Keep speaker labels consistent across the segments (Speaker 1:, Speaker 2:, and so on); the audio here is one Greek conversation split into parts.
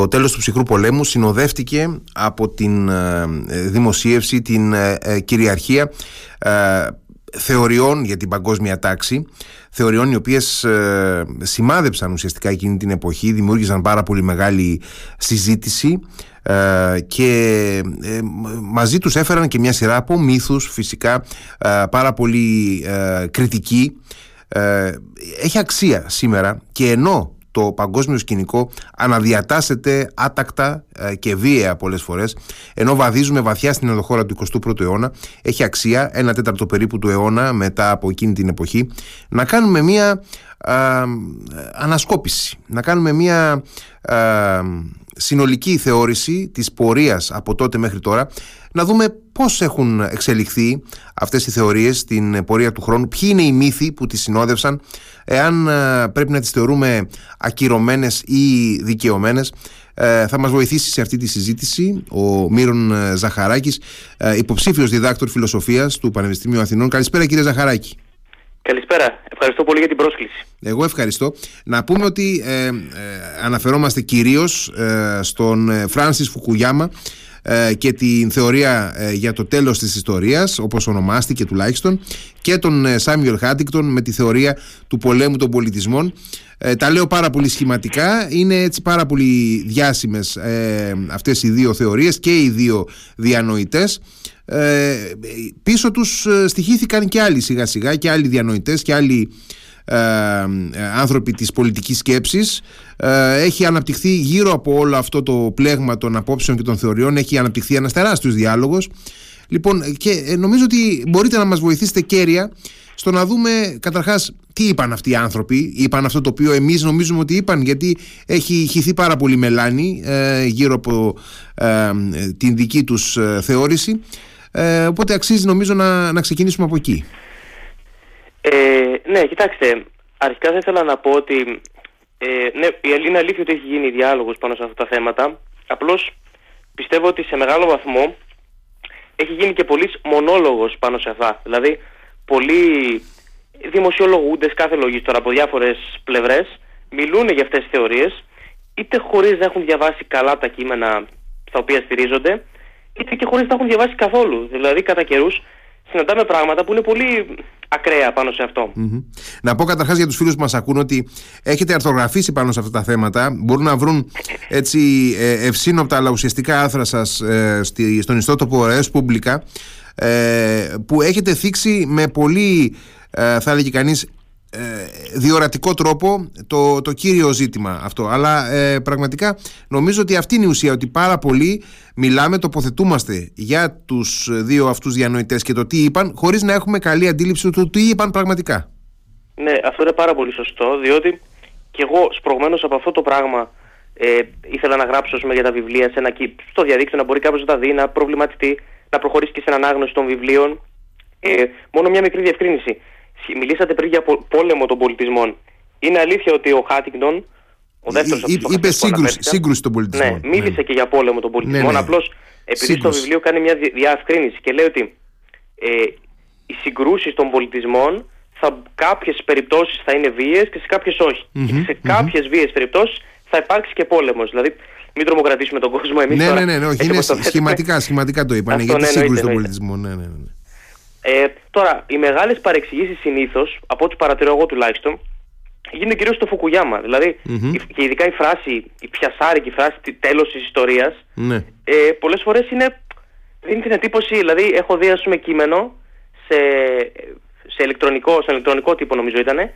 Speaker 1: το τέλος του ψυχρού πολέμου συνοδεύτηκε από την δημοσίευση, την κυριαρχία θεωριών για την παγκόσμια τάξη θεωριών οι οποίες ε, σημάδεψαν ουσιαστικά εκείνη την εποχή δημιούργησαν πάρα πολύ μεγάλη συζήτηση ε, και ε, μαζί τους έφεραν και μια σειρά από μύθους φυσικά ε, πάρα πολύ κριτική έχει αξία σήμερα και ενώ το παγκόσμιο σκηνικό αναδιατάσσεται άτακτα ε, και βίαια πολλές φορές ενώ βαδίζουμε βαθιά στην ενδοχώρα του 21ου αιώνα. Έχει αξία ένα τέταρτο περίπου του αιώνα μετά από εκείνη την εποχή να κάνουμε μία ανασκόπηση να κάνουμε μία συνολική θεώρηση της πορείας από τότε μέχρι τώρα να δούμε πώς έχουν εξελιχθεί αυτές οι θεωρίες στην πορεία του χρόνου, ποιοι είναι οι μύθοι που τις συνόδευσαν, εάν ε, πρέπει να τις θεωρούμε ακυρωμένες ή δικαιωμένες. Ε, θα μας βοηθήσει σε αυτή τη συζήτηση ο Μύρον ε, Ζαχαράκης, υποψήφιος διδάκτορ φιλοσοφίας του Πανεπιστημίου Αθηνών. Καλησπέρα κύριε Ζαχαράκη.
Speaker 2: Καλησπέρα. Ευχαριστώ πολύ για την πρόσκληση.
Speaker 1: Εγώ ευχαριστώ. Να πούμε ότι ε, αναφερόμαστε κυρίως στον Φράνσις Φουκουγιάμα ε, και την θεωρία ε, για το τέλος της ιστορίας όπως ονομάστηκε τουλάχιστον και τον Σάμιουελ Χάντικτον με τη θεωρία του πολέμου των πολιτισμών ε, τα λέω πάρα πολύ σχηματικά είναι έτσι πάρα πολύ διάσημες ε, αυτές οι δύο θεωρίες και οι δύο διανοητές ε, πίσω τους στοιχήθηκαν και άλλοι σιγά σιγά και άλλοι διανοητές και άλλοι ε, ε, άνθρωποι της πολιτικής σκέψης. Ε, έχει αναπτυχθεί γύρω από όλο αυτό το πλέγμα των απόψεων και των θεωριών έχει αναπτυχθεί ένας τεράστιος διάλογος. Λοιπόν και νομίζω ότι μπορείτε να μας βοηθήσετε κέρια στο να δούμε καταρχάς τι είπαν αυτοί οι άνθρωποι. Είπαν αυτό το οποίο εμείς νομίζουμε ότι είπαν γιατί έχει χυθεί πάρα πολύ μελάνη γύρω από την δική τους θεώρηση οπότε αξίζει νομίζω να, να ξεκινήσουμε από εκεί
Speaker 2: ε, ναι, κοιτάξτε, αρχικά θα ήθελα να πω ότι ε, ναι, είναι αλήθεια ότι έχει γίνει διάλογος πάνω σε αυτά τα θέματα. Απλώς πιστεύω ότι σε μεγάλο βαθμό έχει γίνει και πολλής μονόλογος πάνω σε αυτά. Δηλαδή, πολλοί δημοσιολογούντες κάθε λογίστορα από διάφορες πλευρές μιλούν για αυτές τις θεωρίες είτε χωρίς να έχουν διαβάσει καλά τα κείμενα στα οποία στηρίζονται είτε και χωρίς να έχουν διαβάσει καθόλου. Δηλαδή, κατά καιρούς συναντάμε πράγματα που είναι πολύ ακραία πάνω σε αυτό.
Speaker 1: Να πω καταρχάς για τους φίλους που μας ακούν ότι έχετε αρθογραφήσει πάνω σε αυτά τα θέματα. Μπορούν να βρουν έτσι ε, ευσύνοπτα αλλά ουσιαστικά άρθρα σας ε, στον ιστότοπο Ρεό Πούμπλικα ε, που έχετε θίξει με πολύ θα έλεγε κανείς ε, διορατικό τρόπο το, το κύριο ζήτημα αυτό. Αλλά ε, πραγματικά νομίζω ότι αυτή είναι η ουσία ότι πάρα πολύ μιλάμε, τοποθετούμαστε για τους δύο αυτούς διανοητές και το τι είπαν χωρίς να έχουμε καλή αντίληψη του τι είπαν πραγματικά.
Speaker 2: Ναι, αυτό είναι πάρα πολύ σωστό διότι και εγώ σπρωγμένος από αυτό το πράγμα ε, ήθελα να γράψω για τα βιβλία σε ένα, στο διαδίκτυο να μπορεί κάποιος να τα δει, να προβληματιστεί να προχωρήσει και σε ανάγνωση των βιβλίων. Ε, μόνο μια μικρή διευκρίνηση Μιλήσατε πριν για πόλεμο των πολιτισμών. Είναι αλήθεια ότι ο Χάτιγκτον, ο δεύτερος
Speaker 1: από Είπε σύγκρουση, σύγκρουση των πολιτισμών.
Speaker 2: Ναι, μίλησε ναι. και για πόλεμο των πολιτισμών. Ναι, ναι. Απλώς επειδή σύγκρουση. στο βιβλίο κάνει μια διευκρίνηση και λέει ότι ε, οι συγκρούσεις των πολιτισμών θα κάποιες περιπτώσεις θα είναι βίες και σε κάποιες όχι. Mm-hmm, και σε κάποιες mm-hmm. βίες περιπτώσεις θα υπάρξει και πόλεμος. Δηλαδή, μην τρομοκρατήσουμε τον κόσμο εμείς.
Speaker 1: Ναι, ναι, ναι, ναι, όχι, είναι σχηματικά, σχηματικά το είπαν. για τη σύγκρουση των πολιτισμών. Ναι, ναι, ναι.
Speaker 2: Ε, τώρα, οι μεγάλες παρεξηγήσεις συνήθως, από ό,τι παρατηρώ εγώ τουλάχιστον, γίνονται κυρίως στο Φουκουγιάμα. Δηλαδή, mm-hmm. και ειδικά η φράση, η πιασάρικη φράση τέλος της ιστορίας, ναι. ε, πολλές φορές είναι. Δίνει την εντύπωση, δηλαδή, έχω δει ας πούμε, κείμενο σε, σε, ηλεκτρονικό, σε ηλεκτρονικό τύπο, νομίζω ήταν,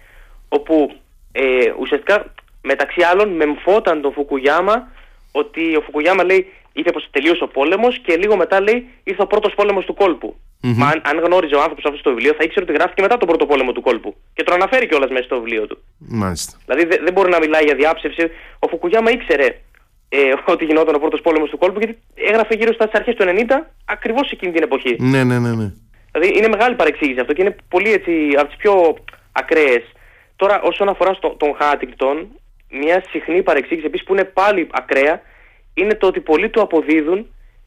Speaker 2: όπου ε, ουσιαστικά μεταξύ άλλων μεμφόταν τον Φουκουγιάμα ότι ο Φουκουγιάμα λέει είπε πως τελείωσε ο πόλεμος και λίγο μετά λέει ήρθε ο πρώτος πόλεμος του κόλπου. Mm-hmm. Μα αν, αν γνώριζε ο άνθρωπος αυτό το βιβλίο, θα ήξερε ότι γράφτηκε μετά τον πρώτο πόλεμο του κόλπου. Και το αναφέρει κιόλας μέσα στο βιβλίο του.
Speaker 1: Μάλιστα.
Speaker 2: Δηλαδή δεν, δεν μπορεί να μιλάει για διάψευση. Ο Φουκουγιάμα ήξερε ε, ότι γινόταν ο πρώτος πόλεμος του κόλπου, γιατί έγραφε γύρω στι αρχές του 90, ακριβώς εκείνη την εποχή.
Speaker 1: Ναι, ναι, ναι, ναι.
Speaker 2: Δηλαδή είναι μεγάλη παρεξήγηση αυτό και είναι πολύ έτσι από τις πιο ακραίες. Τώρα, όσον αφορά στο, τον Χάτιγκτον, μια συχνή παρεξήγηση επίσης που είναι πάλι ακραία είναι το ότι πολλοί του αποδίδουν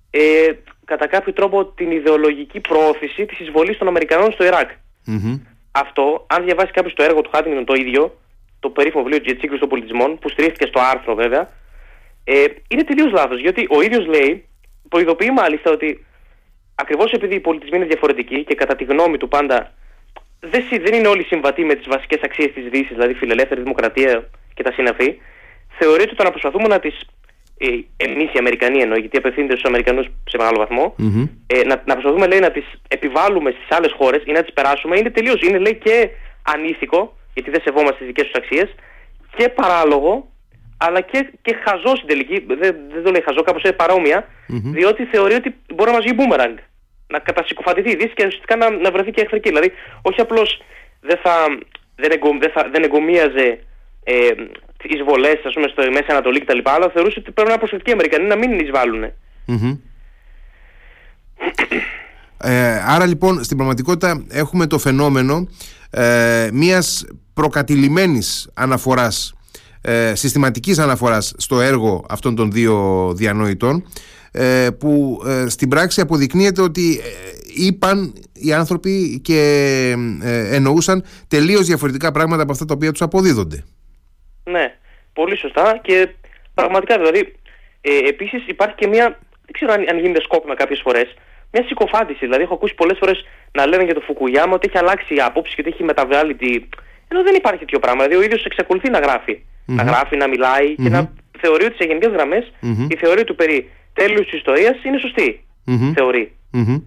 Speaker 2: ε, κατά κάποιο τρόπο την ιδεολογική πρόθεση της εισβολής των Αμερικανών στο Ιράκ. Αυτό, αν διαβάσει κάποιος το έργο του Χάτινγκton το ίδιο, το περίφημο βιβλίο για τη σύγκρουση των πολιτισμών, που στηρίχθηκε στο άρθρο βέβαια, Ε, είναι τελείως λάθος, γιατί ο ίδιος λέει, προειδοποιεί μάλιστα ότι ακριβώς επειδή οι πολιτισμοί είναι διαφορετικοί και κατά τη γνώμη του πάντα δεν, δεν είναι όλοι συμβατοί με τις βασικές αξίες της Δύσης, δηλαδή φιλελεύθερη δημοκρατία και τα συναφή, θεωρεί ότι το να προσπαθούμε να τις. Ε, Εμείς οι Αμερικανοί εννοεί, γιατί απευθύνεται στους Αμερικανούς σε μεγάλο βαθμό, mm-hmm. ε, να, να προσπαθούμε λέει, να τις επιβάλλουμε στις άλλες χώρες ή να τις περάσουμε είναι τελείως. Είναι λέει και ανήθικο, γιατί δεν σεβόμαστε τις δικές τους αξίες, και παράλογο, αλλά και, και χαζό στην τελική. Δεν, δεν το λέει χαζό, κάπως είναι παρόμοια, mm-hmm. διότι θεωρεί ότι μπορεί να μας βγει μπούμεραγκ να κατασυκοφαντηθεί η Δύση και ουσιαστικά να, να βρεθεί και εχθρική. Δηλαδή, όχι απλώς δεν, δεν, εγκο, δεν, δεν εγκομίαζε ε, εισβολές στο Μέση Ανατολή κτλ. Αλλά θεωρούσε ότι πρέπει να είναι προσεκτικοί οι Αμερικανοί να μην εισβάλλουν.
Speaker 1: Mm-hmm. Ε, άρα λοιπόν στην πραγματικότητα έχουμε το φαινόμενο ε, μιας προκατηλημένης αναφοράς ε, συστηματικής αναφοράς στο έργο αυτών των δύο διανοητών ε, που ε, στην πράξη αποδεικνύεται ότι ε, είπαν οι άνθρωποι και εννοούσαν τελείως διαφορετικά πράγματα από αυτά τα οποία τους αποδίδονται.
Speaker 2: Ναι, πολύ σωστά και πραγματικά δηλαδή ε, επίσης υπάρχει και μια, δεν ξέρω αν, αν γίνεται σκόπιμα κάποιες φορές, μια συκοφάντηση. Δηλαδή, έχω ακούσει πολλές φορές να λένε για το Φουκουγιάμα ότι έχει αλλάξει η άποψη και ότι έχει μεταβάλει τη. Ενώ δεν υπάρχει τέτοιο πράγμα. Δηλαδή, ο ίδιος εξακολουθεί να γράφει. Να γράφει, να μιλάει και να θεωρεί ότι σε γενικές γραμμές η θεωρία του περί τέλου της ιστορίας είναι σωστή. Mm-hmm. Θεωρεί. Mm-hmm.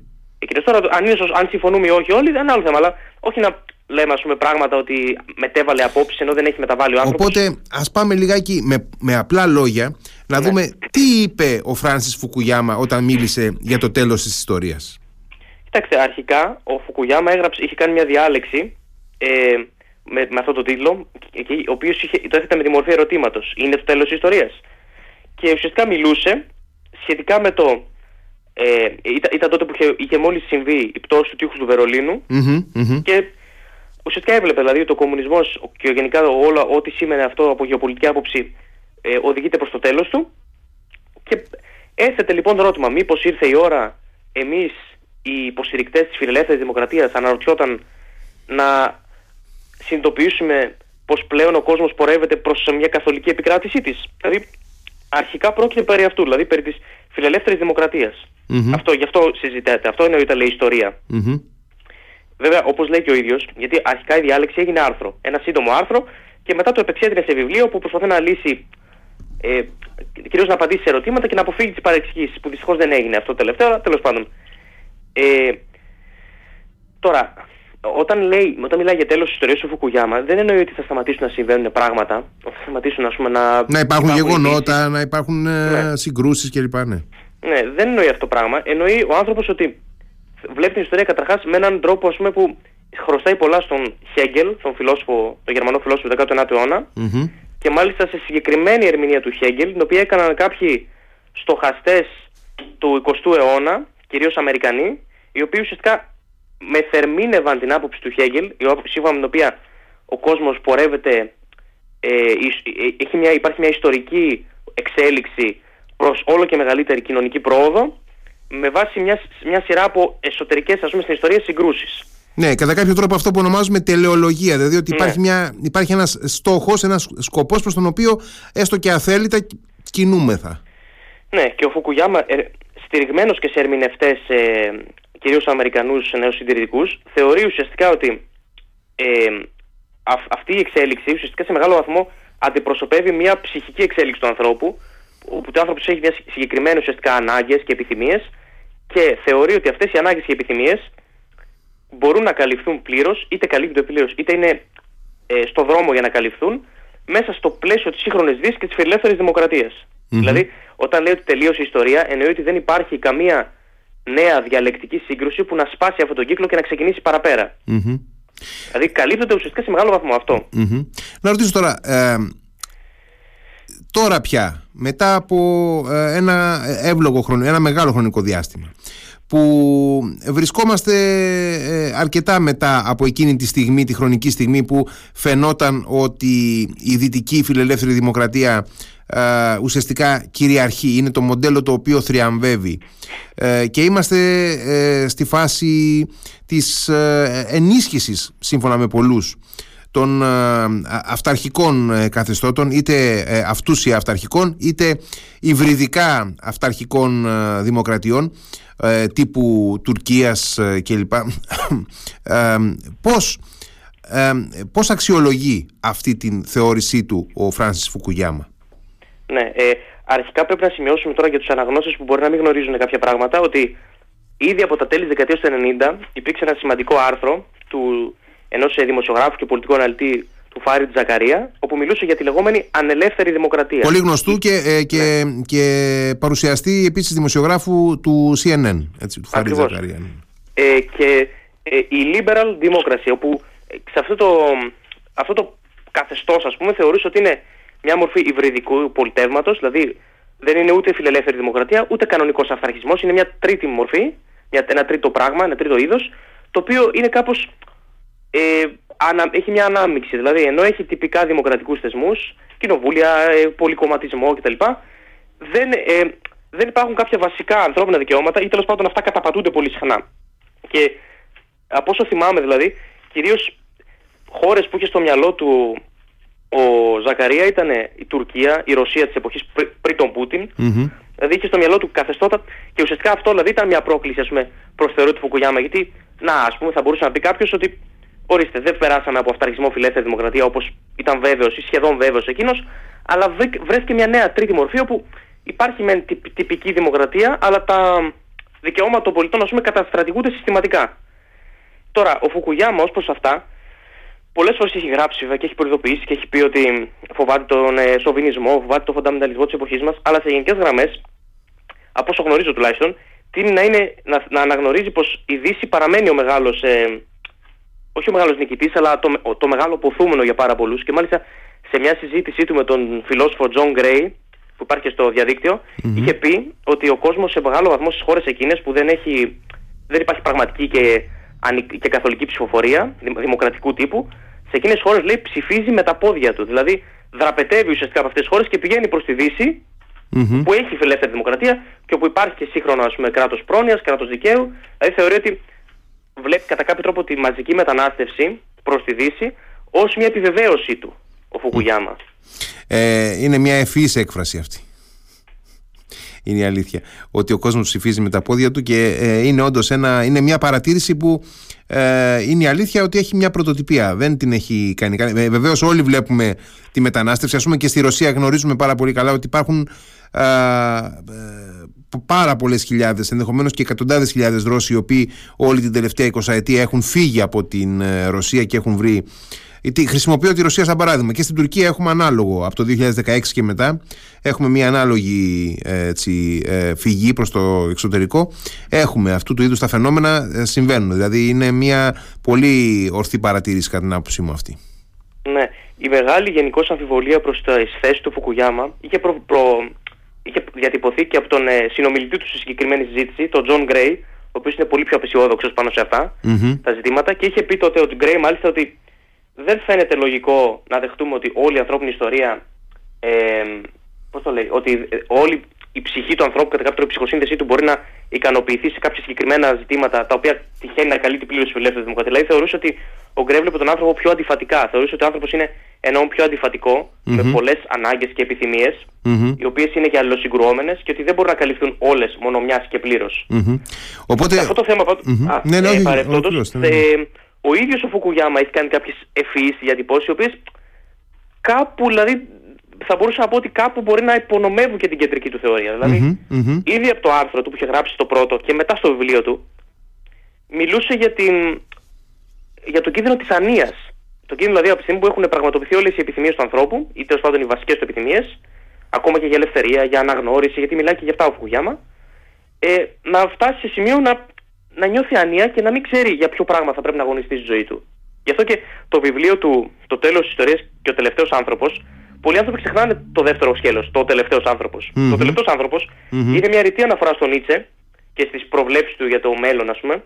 Speaker 2: τώρα, αν, είναι, αν συμφωνούμε ή όχι όλοι, δεν είναι άλλο θέμα. Αλλά όχι να λέμε ας πούμε, πράγματα ότι μετέβαλε απόψεις ενώ δεν έχει μεταβάλει ο άνθρωπος.
Speaker 1: Οπότε ας πάμε λιγάκι με, με απλά λόγια να ναι. δούμε τι είπε ο Φράνσις Φουκουγιάμα όταν μίλησε για το τέλος της ιστορίας.
Speaker 2: Κοιτάξτε, αρχικά ο Φουκουγιάμα έγραψε, είχε κάνει μια διάλεξη ε, με, με αυτό το τίτλο, ο οποίος το έθετε με τη μορφή ερωτήματος. Είναι το τέλος της ιστορίας. Και ουσιαστικά μιλούσε σχετικά με το. Ε, ήταν, ήταν τότε που είχε, είχε μόλις συμβεί η πτώση του τείχους του βερολινου και ουσιαστικά έβλεπε δηλαδή ότι ο κομμουνισμός και γενικά όλα ό,τι σήμαινε αυτό από γεωπολιτική άποψη ε, οδηγείται προς το τέλος του. Και έθετε λοιπόν το ερώτημα, μήπως ήρθε η ώρα εμείς οι υποστηρικτές της φιλελεύθερης δημοκρατίας αναρωτιόταν να συνειδητοποιήσουμε πως πλέον ο κόσμος πορεύεται προς μια καθολική επικράτησή της. Δηλαδή αρχικά πρόκειται περί αυτού, δηλαδή περί της φιλελεύθερης Αυτό, γι' αυτό συζητάτε, αυτό είναι όταν λέει ιστορία. Mm-hmm. Βέβαια, όπως λέει και ο ίδιος, γιατί αρχικά η διάλεξη έγινε άρθρο. Ένα σύντομο άρθρο και μετά το επεξέτεινε σε βιβλίο που προσπαθεί να λύσει. Ε, κυρίως να απαντήσει σε ερωτήματα και να αποφύγει τις παρεξηγήσεις που δυστυχώς δεν έγινε αυτό τελευταίο, αλλά τέλος πάντων. Ε, τώρα, όταν, λέει, όταν μιλάει για τέλος της ιστορίας του Φουκουγιάμα, δεν εννοεί ότι θα σταματήσουν να συμβαίνουν πράγματα. Θα σταματήσουν ας πούμε, να.
Speaker 1: Να υπάρχουν γεγονότα, να υπάρχουν ε, ναι. συγκρούσεις κλπ. Ναι.
Speaker 2: ναι, δεν εννοεί αυτό το πράγμα. Εννοεί ο άνθρωπος ότι βλέπεις την ιστορία καταρχάς με έναν τρόπο ας πούμε, που χρωστάει πολλά στον Χέγκελ, τον, φιλόσοφο, τον γερμανό φιλόσοφο του 19ου αιώνα. Mm-hmm. Και μάλιστα σε συγκεκριμένη ερμηνεία του Χέγκελ, την οποία έκαναν κάποιοι στοχαστές του 20ου αιώνα, κυρίως Αμερικανοί, οι οποίοι ουσιαστικά μεθερμίνευαν την άποψη του Χέγγελ, η άποψη σύμφωνα με την οποία ο κόσμος πορεύεται, ε, ε, έχει μια, υπάρχει μια ιστορική εξέλιξη προς όλο και μεγαλύτερη κοινωνική πρόοδο με βάση μια, μια σειρά από εσωτερικές ας πούμε στην ιστορία συγκρούσεις.
Speaker 1: Ναι, κατά κάποιο τρόπο αυτό που ονομάζουμε τελεολογία, δηλαδή ότι υπάρχει, ναι. μια, υπάρχει ένας στόχος, ένας σκοπός προς τον οποίο έστω και αθέλητα κινούμεθα.
Speaker 2: Ναι, και ο Φουκουγιάμα ε, στηριγμένος και σε ερμηνευτές ε, κυρίως Αμερικανούς νεοσυντηρητικούς, θεωρεί ουσιαστικά ότι ε, αυτή η εξέλιξη ουσιαστικά σε μεγάλο βαθμό αντιπροσωπεύει μια ψυχική εξέλιξη του ανθρώπου, όπου το άνθρωπος έχει μια συγκεκριμένε ουσιαστικά ανάγκες και επιθυμίες και θεωρεί ότι αυτές οι ανάγκες και επιθυμίες μπορούν να καλυφθούν πλήρως, είτε καλύπτονται πλήρως, είτε είναι ε, στο δρόμο για να καλυφθούν, μέσα στο πλαίσιο της σύγχρονης Δύσης και της φιλελεύθερης Δηλαδή, όταν λέει ότι τελείωσε η ιστορία, εννοεί ότι δεν υπάρχει καμία νέα διαλεκτική σύγκρουση που να σπάσει αυτόν τον κύκλο και να ξεκινήσει παραπέρα. Mm-hmm. Δηλαδή καλύπτεται ουσιαστικά σε μεγάλο βαθμό αυτό.
Speaker 1: Mm-hmm. Να ρωτήσω τώρα, ε, τώρα πια, μετά από ε, ένα εύλογο χρόνο, ένα μεγάλο χρονικό διάστημα, που βρισκόμαστε ε, αρκετά μετά από εκείνη τη στιγμή, τη χρονική στιγμή που φαινόταν ότι η δυτική φιλελεύθερη δημοκρατία ε, ουσιαστικά κυριαρχεί, είναι το μοντέλο το οποίο θριαμβεύει. Ε, και είμαστε ε, στη φάση της ενίσχυσης σύμφωνα με πολλούς των αυταρχικών καθεστώτων είτε αυτούσια αυταρχικών είτε υβριδικά αυταρχικών δημοκρατιών τύπου Τουρκίας κλπ. Πώς, πώς αξιολογεί αυτή την θεώρησή του ο Φράνσις Φουκουγιάμα;
Speaker 2: Ναι, ε, αρχικά πρέπει να σημειώσουμε τώρα για τους αναγνώστες που μπορεί να μην γνωρίζουν κάποια πράγματα ότι ήδη από τα τέλη της δεκαετίας του 90 υπήρξε ένα σημαντικό άρθρο του ενός δημοσιογράφου και πολιτικού αναλυτή του Φάριτ Τζακαρία, όπου μιλούσε για τη λεγόμενη ανελεύθερη δημοκρατία.
Speaker 1: Πολύ γνωστού και, ε, και, ναι. και παρουσιαστή επίσης δημοσιογράφου του CNN, έτσι, του Φάριτ Τζακαρία.
Speaker 2: Ε, και ε, η liberal democracy, όπου ε, σε αυτό το, αυτό το καθεστώς, ας πούμε, θεωρούσε ότι είναι μια μορφή υβριδικού πολιτεύματος, δηλαδή δεν είναι ούτε φιλελεύθερη δημοκρατία, ούτε κανονικός αυταρχισμός. Είναι μια τρίτη μορφή, μια, ένα τρίτο πράγμα, ένα τρίτο είδος, το οποίο είναι κάπως. Ε, έχει μια ανάμειξη. Δηλαδή, ενώ έχει τυπικά δημοκρατικούς θεσμούς, κοινοβούλια, ε, πολυκομματισμό κτλ., δεν, ε, δεν υπάρχουν κάποια βασικά ανθρώπινα δικαιώματα ή τέλος πάντων αυτά καταπατούνται πολύ συχνά. Και από όσο θυμάμαι δηλαδή, κυρίως χώρες που είχε στο μυαλό του ο Ζακαρία ήταν η Τουρκία, η Ρωσία της εποχής πριν τον Πούτιν. Mm-hmm. Δηλαδή είχε στο μυαλό του καθεστώτα και ουσιαστικά αυτό δηλαδή ήταν μια πρόκληση προς θεωρία του Φουκουγιάμα. Γιατί, να, ας πούμε, θα μπορούσε να πει κάποιος ότι ορίστε, δεν περάσαμε από αυταρχισμό φιλελεύθερη δημοκρατία όπως ήταν βέβαιος ή σχεδόν βέβαιος εκείνος, αλλά βρέθηκε μια νέα τρίτη μορφή όπου υπάρχει μεν τυπική δημοκρατία, αλλά τα δικαιώματα των πολιτών, ας πούμε, καταστρατηγούνται συστηματικά. Τώρα, ο Φουκουγιάμα ως προς αυτά πολλές φορές έχει γράψει και έχει προειδοποιήσει και έχει πει ότι φοβάται τον ε, σοβινισμό, φοβάται τον φονταμενταλισμό της εποχής μας, αλλά σε γενικές γραμμές, από όσο γνωρίζω τουλάχιστον, τίνει να, είναι, να, να αναγνωρίζει πως η Δύση παραμένει ο μεγάλος. Ε, όχι ο μεγάλος νικητής, αλλά το, το μεγάλο ποθούμενο για πάρα πολλούς. Και μάλιστα σε μια συζήτησή του με τον φιλόσοφο Τζον Γκρέι, που υπάρχει στο διαδίκτυο είχε πει ότι ο κόσμος σε μεγάλο βαθμό στις χώρες εκείνες που δεν, έχει, δεν υπάρχει πραγματική και, και καθολική ψηφοφορία δημοκρατικού τύπου, σε εκείνες τις χώρες λέει ψηφίζει με τα πόδια του. Δηλαδή δραπετεύει ουσιαστικά από αυτές τις χώρες και πηγαίνει προς τη Δύση, mm-hmm. που έχει φιλελεύθερη δημοκρατία και όπου υπάρχει και σύγχρονο κράτος πρόνοιας, κράτος δικαίου. Δηλαδή θεωρεί ότι βλέπει κατά κάποιο τρόπο τη μαζική μετανάστευση προς τη Δύση ως μια επιβεβαίωσή του ο Φουκουγιάμα.
Speaker 1: Ε, είναι μια ευφυής έκφραση αυτή. Είναι η αλήθεια. Ότι ο κόσμος ψηφίζει με τα πόδια του και ε, είναι όντως είναι μια παρατήρηση που ε, είναι η αλήθεια ότι έχει μια πρωτοτυπία. Δεν την έχει κάνει. Ε, Βεβαίως, όλοι βλέπουμε τη μετανάστευση. Α πούμε και στη Ρωσία γνωρίζουμε πάρα πολύ καλά ότι υπάρχουν ε, πάρα πολλές χιλιάδες, ενδεχομένως και εκατοντάδες χιλιάδες Ρώσοι, οι οποίοι όλη την τελευταία 20 ετία έχουν φύγει από την ε, Ρωσία και έχουν βρει Χρησιμοποιώ τη Ρωσία σαν παράδειγμα. Και στην Τουρκία έχουμε ανάλογο από το 2016 και μετά. Έχουμε μια ανάλογη έτσι, ε, φυγή προς το εξωτερικό. Έχουμε αυτού του είδους τα φαινόμενα ε, συμβαίνουν. Δηλαδή είναι μια πολύ ορθή παρατήρηση κατά την άποψή μου αυτή.
Speaker 2: Ναι. Η μεγάλη γενικώς αμφιβολία προς τη θέση του Φουκουγιάμα είχε, προ, προ, είχε διατυπωθεί και από τον ε, συνομιλητή του στη συγκεκριμένη συζήτηση, τον Τζον Γκρέι, ο οποίος είναι πολύ πιο απαισιόδοξος πάνω σε αυτά mm-hmm. τα ζητήματα. Και είχε πει τότε ο Γκρέι, μάλιστα, ότι δεν φαίνεται λογικό να δεχτούμε ότι όλη η ανθρώπινη ιστορία, ε, πώς το λέει, ότι όλη η ψυχή του ανθρώπου κατά κάποιο τρόπο η ψυχοσύνθεσή του μπορεί να ικανοποιηθεί σε κάποια συγκεκριμένα ζητήματα τα οποία τυχαίνει να καλύπτει πλήρως η ελεύθερη δημοκρατία. Δηλαδή θεωρούσε ότι ο Γκρέ βλέπει τον άνθρωπο πιο αντιφατικά. Θεωρούσε ότι ο άνθρωπος είναι ενώ πιο αντιφατικό, mm-hmm. με πολλές ανάγκες και επιθυμίες, mm-hmm. οι οποίες είναι και αλληλοσυγκρουόμενες και ότι δεν μπορούν να καλυφθούν όλες μόνο μιας και πλήρως. Mm-hmm.
Speaker 1: Οπότε... Σε
Speaker 2: αυτό το θέμα, mm-hmm. α, ναι, ναι, ε, ο ίδιος ο Φουκουγιάμα έχει κάνει κάποιες ευφυείς διατυπώσεις οι οποίες κάπου δηλαδή θα μπορούσα να πω ότι κάπου μπορεί να υπονομεύουν και την κεντρική του θεωρία. Δηλαδή, mm-hmm, ήδη από το άρθρο του που είχε γράψει στο πρώτο και μετά στο βιβλίο του, μιλούσε για, την, για το κίνδυνο της ανίας. Το κίνδυνο δηλαδή από τη στιγμή που έχουν πραγματοποιηθεί όλες οι επιθυμίες του ανθρώπου, ή τέλος πάντων οι βασικές του επιθυμίες, ακόμα και για ελευθερία, για αναγνώριση, γιατί μιλάει και για αυτά ο Φουκουγιάμα, ε, να φτάσει σε σημείο να να νιώθει ανία και να μην ξέρει για ποιο πράγμα θα πρέπει να αγωνιστεί στη ζωή του. Γι' αυτό και το βιβλίο του Το τέλος της ιστορίας και ο τελευταίος άνθρωπος, πολλοί άνθρωποι ξεχνάνε το δεύτερο σκέλος, το τελευταίος άνθρωπος. Mm-hmm. Το τελευταίος άνθρωπος mm-hmm. είναι μια ρητή αναφορά στον Νίτσε και στις προβλέψεις του για το μέλλον, ας πούμε,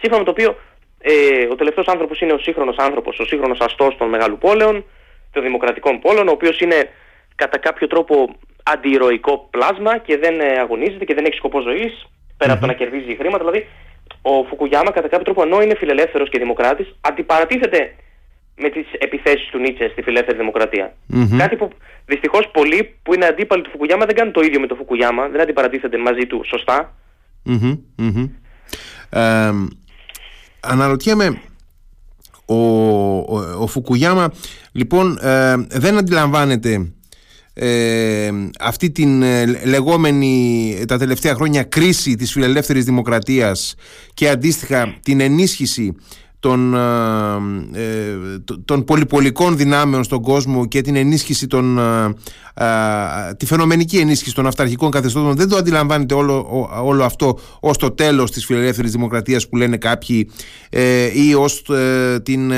Speaker 2: σύμφωνα με το οποίο ε, ο τελευταίος άνθρωπος είναι ο σύγχρονος άνθρωπος, ο σύγχρονος αστός των μεγάλων πόλεων, των δημοκρατικών πόλεων, ο οποίος είναι κατά κάποιο τρόπο αντιηρωικό πλάσμα και δεν ε, αγωνίζεται και δεν έχει σκοπό ζωής πέρα από το να κερδίζει χρήματα. Δηλαδή, ο Φουκουγιάμα κατά κάποιο τρόπο ενώ είναι φιλελεύθερος και δημοκράτης, αντιπαρατίθεται με τις επιθέσεις του Νίτσε στη φιλελεύθερη Κάτι που δυστυχώς πολλοί που είναι αντίπαλοι του Φουκουγιάμα δεν κάνουν το ίδιο με το Φουκουγιάμα, δεν αντιπαρατίθεται μαζί του σωστά.
Speaker 1: Ε, αναρωτιέμαι, ο, ο, ο Φουκουγιάμα λοιπόν ε, δεν αντιλαμβάνεται ε, αυτή την ε, λεγόμενη τα τελευταία χρόνια κρίση της φιλελεύθερης δημοκρατίας και αντίστοιχα την ενίσχυση των, ε, ε των πολυπολικών δυνάμεων στον κόσμο και την ενίσχυση των, ε, ε, τη φαινομενική ενίσχυση των αυταρχικών καθεστώτων δεν το αντιλαμβάνεται όλο, όλο αυτό ως το τέλος της φιλελεύθερης δημοκρατίας που λένε κάποιοι ή ως την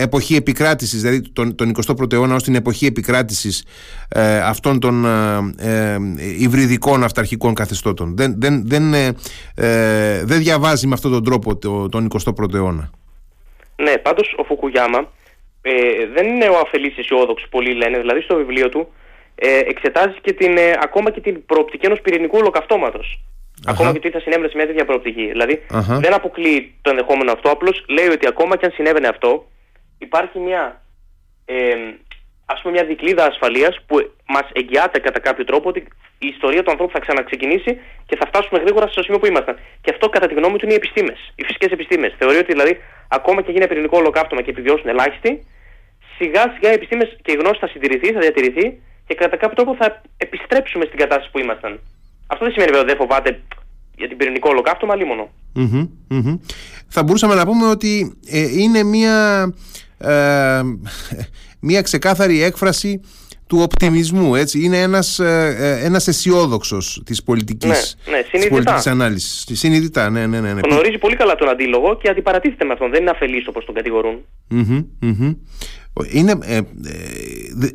Speaker 1: εποχή επικράτησης δηλαδή τον, τον 21ο αιώνα ως την εποχή επικράτησης αυτών των υβριδικών αυταρχικών καθεστώτων. Δεν, δεν, δεν, δεν διαβάζει με αυτόν τον τρόπο τον 21ο αιώνα
Speaker 2: ναι, πάντως ο Φουκουγιάμα ε, δεν είναι ο αφελής αισιόδοξος, πολλοί λένε, δηλαδή στο βιβλίο του ε, εξετάζει και την, ε, ακόμα και την προοπτική ενός πυρηνικού ολοκαυτώματος. Ακόμα και τι θα συνέβαινε σε μια τέτοια προοπτική. Δηλαδή δεν αποκλείει το ενδεχόμενο αυτό, απλώς λέει ότι ακόμα και αν συνέβαινε αυτό, υπάρχει μια ε, ας πούμε μια δικλίδα ασφαλείας που μας εγγυάται κατά κάποιο τρόπο ότι η ιστορία του ανθρώπου θα ξαναξεκινήσει και θα φτάσουμε γρήγορα στο σημείο που ήμασταν. Και αυτό κατά τη γνώμη του είναι οι επιστήμες, οι φυσικές επιστήμες. Θεωρεί ότι δηλαδή ακόμα και γίνει πυρηνικό ολοκαύτωμα και επιβιώσουν ελάχιστοι, σιγά σιγά οι επιστήμες και η γνώση θα συντηρηθεί, θα διατηρηθεί και κατά κάποιο τρόπο θα επιστρέψουμε στην κατάσταση που ήμασταν. Αυτό δεν σημαίνει βέβαια ότι δεν φοβάται για την πυρηνικό ολοκαύτωμα,
Speaker 1: Θα μπορούσαμε να πούμε ότι ε, είναι μια ε, μια ξεκάθαρη έκφραση του οπτιμισμού, έτσι. Είναι ένας, ε, ε ένας αισιόδοξος της πολιτικής,
Speaker 2: ναι, ναι, της πολιτικής
Speaker 1: ανάλυσης. Συνειδητά, ναι, ναι, ναι. ναι.
Speaker 2: Γνωρίζει πολύ καλά τον αντίλογο και αντιπαρατίθεται με αυτόν. Δεν είναι αφελής όπως τον κατηγορούν.
Speaker 1: Είναι, ε,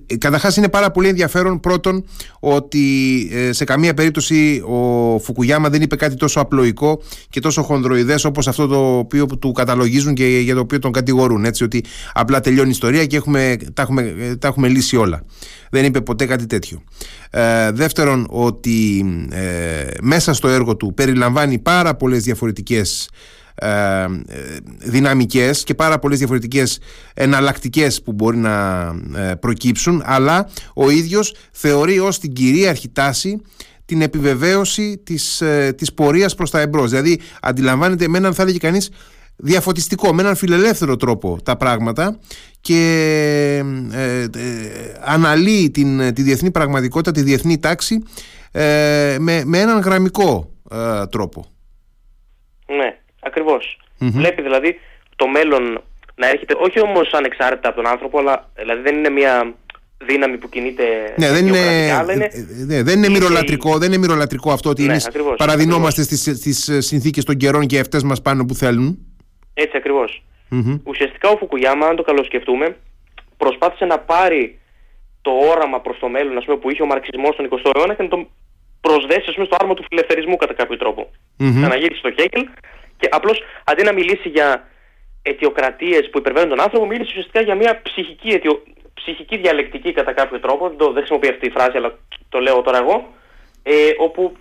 Speaker 1: ε, καταρχάς είναι πάρα πολύ ενδιαφέρον πρώτον ότι ε, σε καμία περίπτωση ο Φουκουγιάμα δεν είπε κάτι τόσο απλοϊκό και τόσο χονδροειδές όπως αυτό το οποίο του καταλογίζουν και για το οποίο τον κατηγορούν έτσι ότι απλά τελειώνει η ιστορία και έχουμε, τα, έχουμε, τα έχουμε λύσει όλα. Δεν είπε ποτέ κάτι τέτοιο. Ε, δεύτερον ότι μέσα στο έργο του περιλαμβάνει πάρα πολλές διαφορετικές ε, δυναμικές και πάρα πολλές διαφορετικές εναλλακτικές που μπορεί να ε, προκύψουν αλλά ο ίδιος θεωρεί ως την κυρίαρχη τάση την επιβεβαίωση της, ε, της πορείας προς τα εμπρός δηλαδή αντιλαμβάνεται με έναν θα έλεγε κανείς διαφωτιστικό, με έναν φιλελεύθερο τρόπο τα πράγματα και ε, αναλύει την, τη διεθνή πραγματικότητα, τη διεθνή τάξη με, με έναν γραμμικό τρόπο.
Speaker 2: Ναι. Ακριβώς. Βλέπει δηλαδή το μέλλον να έρχεται, όχι όμως ανεξάρτητα από τον άνθρωπο, αλλά δηλαδή δεν είναι μια δύναμη που κινείται.
Speaker 1: Ναι, δεν είναι, είναι, ναι, δεν είναι μυρολατρικό, δεν είναι μυρολατρικό αυτό ότι ναι, εμείς παραδεινόμαστε στις συνθήκες των καιρών και αυτές μας πάνε που θέλουν.
Speaker 2: Έτσι ακριβώς. Ουσιαστικά ο Φουκουγιάμα, αν το καλοσκεφτούμε, προσπάθησε να πάρει το όραμα προς το μέλλον ας πούμε, που είχε ο μαρξισμός στον 20ο αιώνα και να τον προσδέσει πούμε, στο άρμα του φιλελευθερισμού κατά κάποιο τρόπο. Mm-hmm. Να γυρίσει στο Χέκελ και απλώς αντί να μιλήσει για αιτιοκρατίες που υπερβαίνουν τον άνθρωπο, μίλησε ουσιαστικά για μια ψυχική, αιτιο... ψυχική διαλεκτική κατά κάποιο τρόπο. Δεν, το, δεν χρησιμοποιεί αυτή η φράση, αλλά το λέω τώρα εγώ. Ε, όπου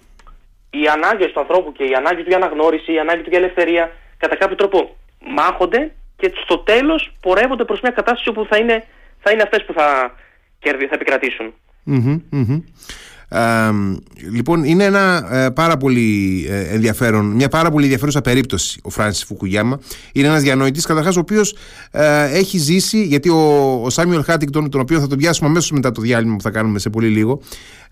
Speaker 2: οι ανάγκες του ανθρώπου και η ανάγκη του για αναγνώριση, η ανάγκη του για ελευθερία, κατά κάποιο τρόπο μάχονται και στο τέλος πορεύονται προς μια κατάσταση όπου θα είναι, θα είναι αυτές που θα, θα επικρατήσουν
Speaker 1: λοιπόν, είναι ένα ε, πάρα πολύ ε, ενδιαφέρον, μια πάρα πολύ ενδιαφέρουσα περίπτωση ο Φράνσις Φουκουγιάμα. Είναι ένας διανοητής καταρχάς ο οποίος ε, έχει ζήσει, γιατί ο, ο Σάμιουελ Χάτιγκτον, τον οποίο θα τον πιάσουμε αμέσως μετά το διάλειμμα που θα κάνουμε σε πολύ λίγο,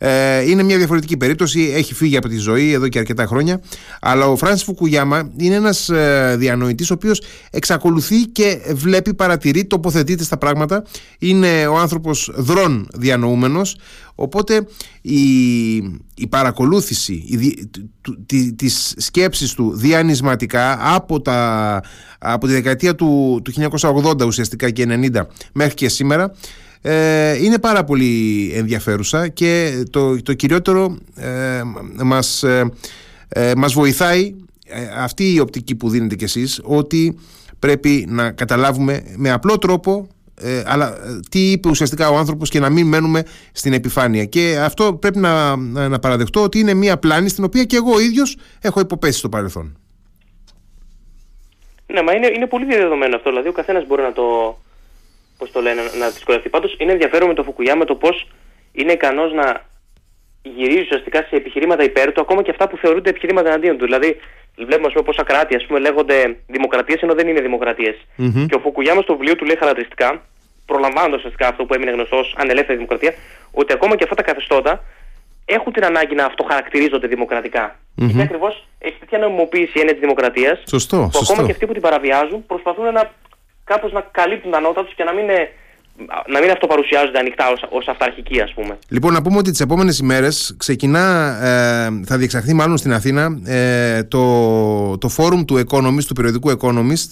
Speaker 1: ε, είναι μια διαφορετική περίπτωση. Έχει φύγει από τη ζωή εδώ και αρκετά χρόνια. Αλλά ο Φράνσι Φουκουγιάμα είναι ένας ε, διανοητής ο οποίος εξακολουθεί και βλέπει, παρατηρεί, τοποθετείται στα πράγματα. Είναι ο άνθρωπος δρόν διανοούμενος. Οπότε η, η παρακολούθηση η, τη, της σκέψης του διανυσματικά από, τα, από τη δεκαετία του, του 1980 ουσιαστικά και 90 μέχρι και σήμερα ε, είναι πάρα πολύ ενδιαφέρουσα και το, το κυριότερο ε, μας, ε, ε μας βοηθάει ε, αυτή η οπτική που δίνετε κι εσείς ότι πρέπει να καταλάβουμε με απλό τρόπο ε, αλλά τι είπε ουσιαστικά ο άνθρωπος και να μην μένουμε στην επιφάνεια. Και αυτό πρέπει να, να παραδεχτώ ότι είναι μια πλάνη στην οποία και εγώ ίδιος έχω υποπέσει στο παρελθόν.
Speaker 2: Ναι, μα είναι, είναι πολύ διαδεδομένο αυτό, δηλαδή ο καθένας μπορεί να το, πώς το λένε, να δυσκολευτεί. Πάντως είναι ενδιαφέρον με το Φουκουγιάμα το πώς είναι ικανός να γυρίζει ουσιαστικά σε επιχειρήματα υπέρ του, ακόμα και αυτά που θεωρούνται επιχειρήματα εναντίον του. Δηλαδή, βλέπουμε ας πούμε, πόσα κράτη ας πούμε, λέγονται δημοκρατίες ενώ δεν είναι δημοκρατίες. Mm-hmm. Και ο Φουκουγιάμα στο βιβλίο του λέει χαρακτηριστικά, προλαμβάνοντας ουσιαστικά αυτό που έμεινε γνωστός ω ανελεύθερη δημοκρατία, ότι ακόμα και αυτά τα καθεστώτα έχουν την ανάγκη να αυτοχαρακτηρίζονται δημοκρατικά. Mm-hmm. Γιατί ακριβώς έχει τέτοια νομιμοποίηση η έννοια της δημοκρατίας.
Speaker 1: Σωστό.
Speaker 2: Που
Speaker 1: σωστό.
Speaker 2: ακόμα και αυτοί που την παραβιάζουν προσπαθούν να κάπως να καλύπτουν τα νότα τους και να μην είναι να μην αυτοπαρουσιάζονται ανοιχτά ως, ως αυταρχική ας πούμε.
Speaker 1: Λοιπόν να πούμε ότι τις επόμενες ημέρες ξεκινά, ε, θα διεξαχθεί μάλλον στην Αθήνα ε, το, το φόρουμ του Economist, του περιοδικού Economist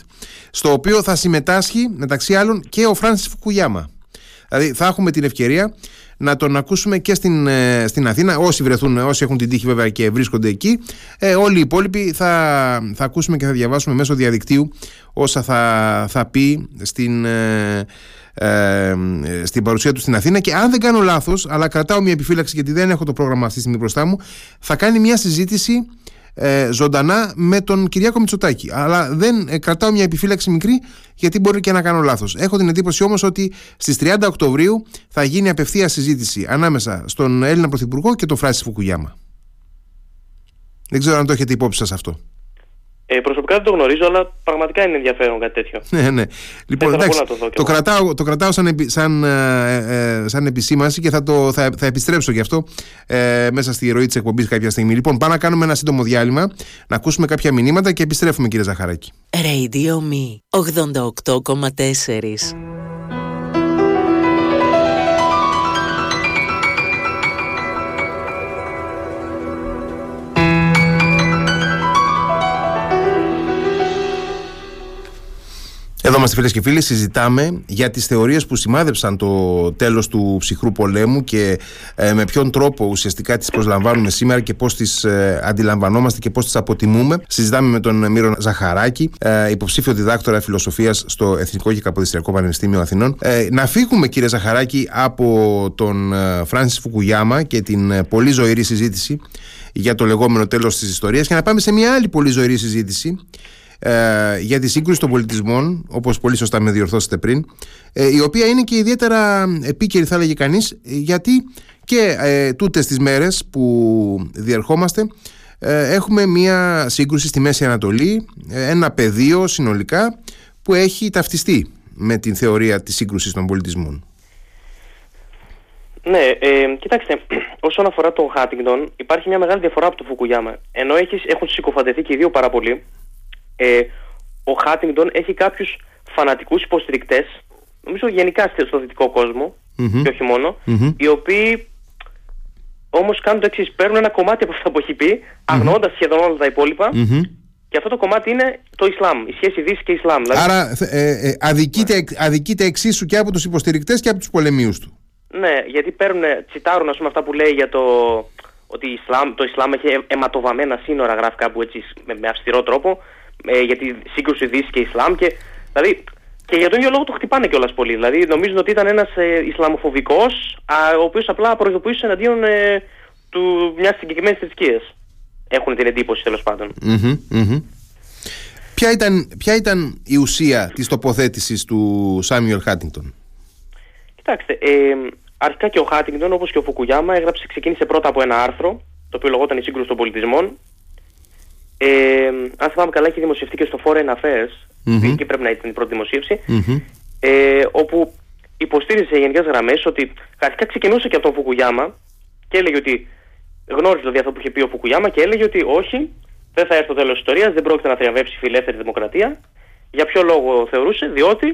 Speaker 1: στο οποίο θα συμμετάσχει μεταξύ άλλων και ο Φράνσις Φουκουγιάμα. Δηλαδή θα έχουμε την ευκαιρία να τον ακούσουμε και στην, ε, στην Αθήνα. Όσοι βρεθούν, όσοι έχουν την τύχη βέβαια και βρίσκονται εκεί, ε, όλοι οι υπόλοιποι θα, θα ακούσουμε και θα διαβάσουμε μέσω διαδικτύου όσα θα, θα πει στην, ε, ε, στην παρουσία του στην Αθήνα και αν δεν κάνω λάθος, αλλά κρατάω μια επιφύλαξη γιατί δεν έχω το πρόγραμμα αυτή τη στιγμή μπροστά μου, θα κάνει μια συζήτηση ε, ζωντανά με τον Κυριάκο Μητσοτάκη. Αλλά δεν ε, κρατάω μια επιφύλαξη μικρή γιατί μπορεί και να κάνω λάθος. Έχω την εντύπωση όμως ότι στις 30 Οκτωβρίου θα γίνει απευθεία συζήτηση ανάμεσα στον Έλληνα Πρωθυπουργό και τον Φράση Φουκουγιάμα. Δεν ξέρω αν το έχετε υπόψη σας αυτό.
Speaker 2: Ε, προσωπικά δεν το γνωρίζω, αλλά πραγματικά είναι ενδιαφέρον κάτι τέτοιο.
Speaker 1: Ναι, ναι. Λοιπόν, εντάξει, το, το, κρατάω, το κρατάω σαν, σαν, ε, ε, σαν επισήμανση και θα, το, θα, θα επιστρέψω γι' αυτό ε, μέσα στη ροή της εκπομπής κάποια στιγμή. Λοιπόν, πάμε να κάνουμε ένα σύντομο διάλειμμα, να ακούσουμε κάποια μηνύματα και επιστρέφουμε, κύριε Ζαχαράκη.
Speaker 3: Radio Me 88,4
Speaker 1: Εδώ είμαστε φίλες και φίλοι, συζητάμε για τις θεωρίες που σημάδεψαν το τέλος του ψυχρού πολέμου και ε, με ποιον τρόπο ουσιαστικά τις προσλαμβάνουμε σήμερα και πώς τις ε, αντιλαμβανόμαστε και πώς τις αποτιμούμε. Συζητάμε με τον Μύρο Ζαχαράκη, ε, υποψήφιο διδάκτορα φιλοσοφίας στο Εθνικό και Καποδιστριακό Πανεπιστήμιο Αθηνών. Ε, να φύγουμε κύριε Ζαχαράκη από τον Φράνσις Φουκουγιάμα και την πολύ ζωηρή συζήτηση για το λεγόμενο τέλος της ιστορίας και να πάμε σε μια άλλη πολύ ζωηρή συζήτηση ε, για τη σύγκρουση των πολιτισμών, όπως πολύ σωστά με διορθώσετε πριν, ε, η οποία είναι και ιδιαίτερα επίκαιρη θα έλεγε κανείς, γιατί και ε, τούτες τις μέρες που διερχόμαστε ε, έχουμε μια σύγκρουση στη Μέση Ανατολή, ένα πεδίο συνολικά που έχει ταυτιστεί με την θεωρία της σύγκρουσης των πολιτισμών.
Speaker 2: Ναι, ε, κοιτάξτε, όσον αφορά τον Χάτιγκτον, υπάρχει μια μεγάλη διαφορά από το Φουκουγιάμα. Ενώ έχεις, έχουν συκοφαντεθεί και οι δύο πάρα πολύ, ε, ο Χάτιγκτον έχει κάποιους φανατικούς υποστηρικτές, νομίζω γενικά στο δυτικό και όχι μονο οι οποίοι όμως κάνουν το εξής: παίρνουν ένα κομμάτι από αυτά που έχει πει, αγνοώντας σχεδόν όλα τα υπόλοιπα. Και αυτό το κομμάτι είναι το Ισλάμ, η σχέση Δύσης και Ισλάμ.
Speaker 1: Δηλαδή... Άρα ε, ε, αδικείται, ναι. αδικείται εξίσου και από τους υποστηρικτές και από τους πολεμίους του.
Speaker 2: Ναι, γιατί παίρνουν, τσιτάρουν ας πούμε, αυτά που λέει για το ότι Ισλάμ, το Ισλάμ έχει αιματοβαμμένα σύνορα, γράφει κάπου έτσι με, με αυστηρό τρόπο ε, για τη σύγκρουση Δύσης και Ισλάμ. Και, δηλαδή, και για τον ίδιο λόγο το χτυπάνε κιόλας πολύ. Δηλαδή νομίζουν ότι ήταν ένας ε, Ισλαμοφοβικός, ο οποίος απλά προειδοποιούσε εναντίον ε, του μιας συγκεκριμένης θρησκείας. Έχουν την εντύπωση τέλος
Speaker 1: Ποια, ήταν, ποια ήταν η ουσία της τοποθέτησης του Σάμιουελ Χάτινγκτον.
Speaker 2: Κοιτάξτε, ε, αρχικά και ο Χάτινγκτον όπως και ο Φουκουγιάμα έγραψε, ξεκίνησε πρώτα από ένα άρθρο το οποίο λεγόταν η σύγκρουση των πολιτισμών ε, αν θυμάμαι καλά, έχει δημοσιευτεί και στο Foreign Affairs, mm-hmm. και πρέπει να ήταν η πρώτη ε, όπου υποστήριζε σε γενικές γραμμές ότι αρχικά ξεκινούσε και από τον Φουκουγιάμα και έλεγε ότι γνώριζε δηλαδή αυτό που είχε πει ο Φουκουγιάμα και έλεγε ότι όχι, δεν θα έρθει το τέλος της ιστορίας, δεν πρόκειται να θριαμβεύσει η φιλελεύθερη δημοκρατία. Για ποιο λόγο θεωρούσε, διότι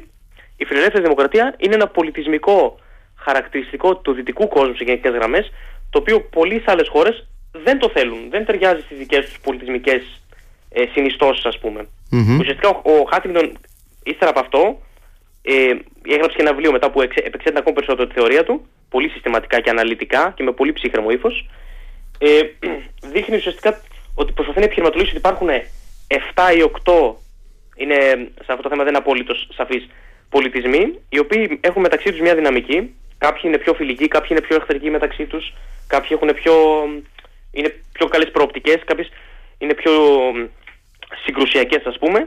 Speaker 2: η φιλελεύθερη δημοκρατία είναι ένα πολιτισμικό χαρακτηριστικό του δυτικού κόσμου σε γενικές γραμμές, το οποίο πολλέ άλλες χώρες δεν το θέλουν. Δεν ταιριάζει στις δικές τους πολιτισμικές ε, συνιστώσεις, ας πούμε. Mm-hmm. Ουσιαστικά ο, ο Χάτινγκτον ύστερα από αυτό ε, έγραψε και ένα βιβλίο μετά που επεξέτεινε ακόμα περισσότερο τη θεωρία του, πολύ συστηματικά και αναλυτικά και με πολύ ψύχρεμο ύφος. Ε, δείχνει ουσιαστικά ότι προσπαθεί να επιχειρηματολογήσει ότι υπάρχουν 7 ή 8 είναι, σε αυτό το θέμα δεν είναι απόλυτος σαφής πολιτισμοί, οι οποίοι έχουν μεταξύ τους μια δυναμική. Κάποιοι είναι πιο φιλικοί, κάποιοι είναι πιο εχθρικοί μεταξύ τους, κάποιοι έχουν πιο είναι πιο καλές προοπτικές, κάποιες είναι πιο συγκρουσιακές ας πουμε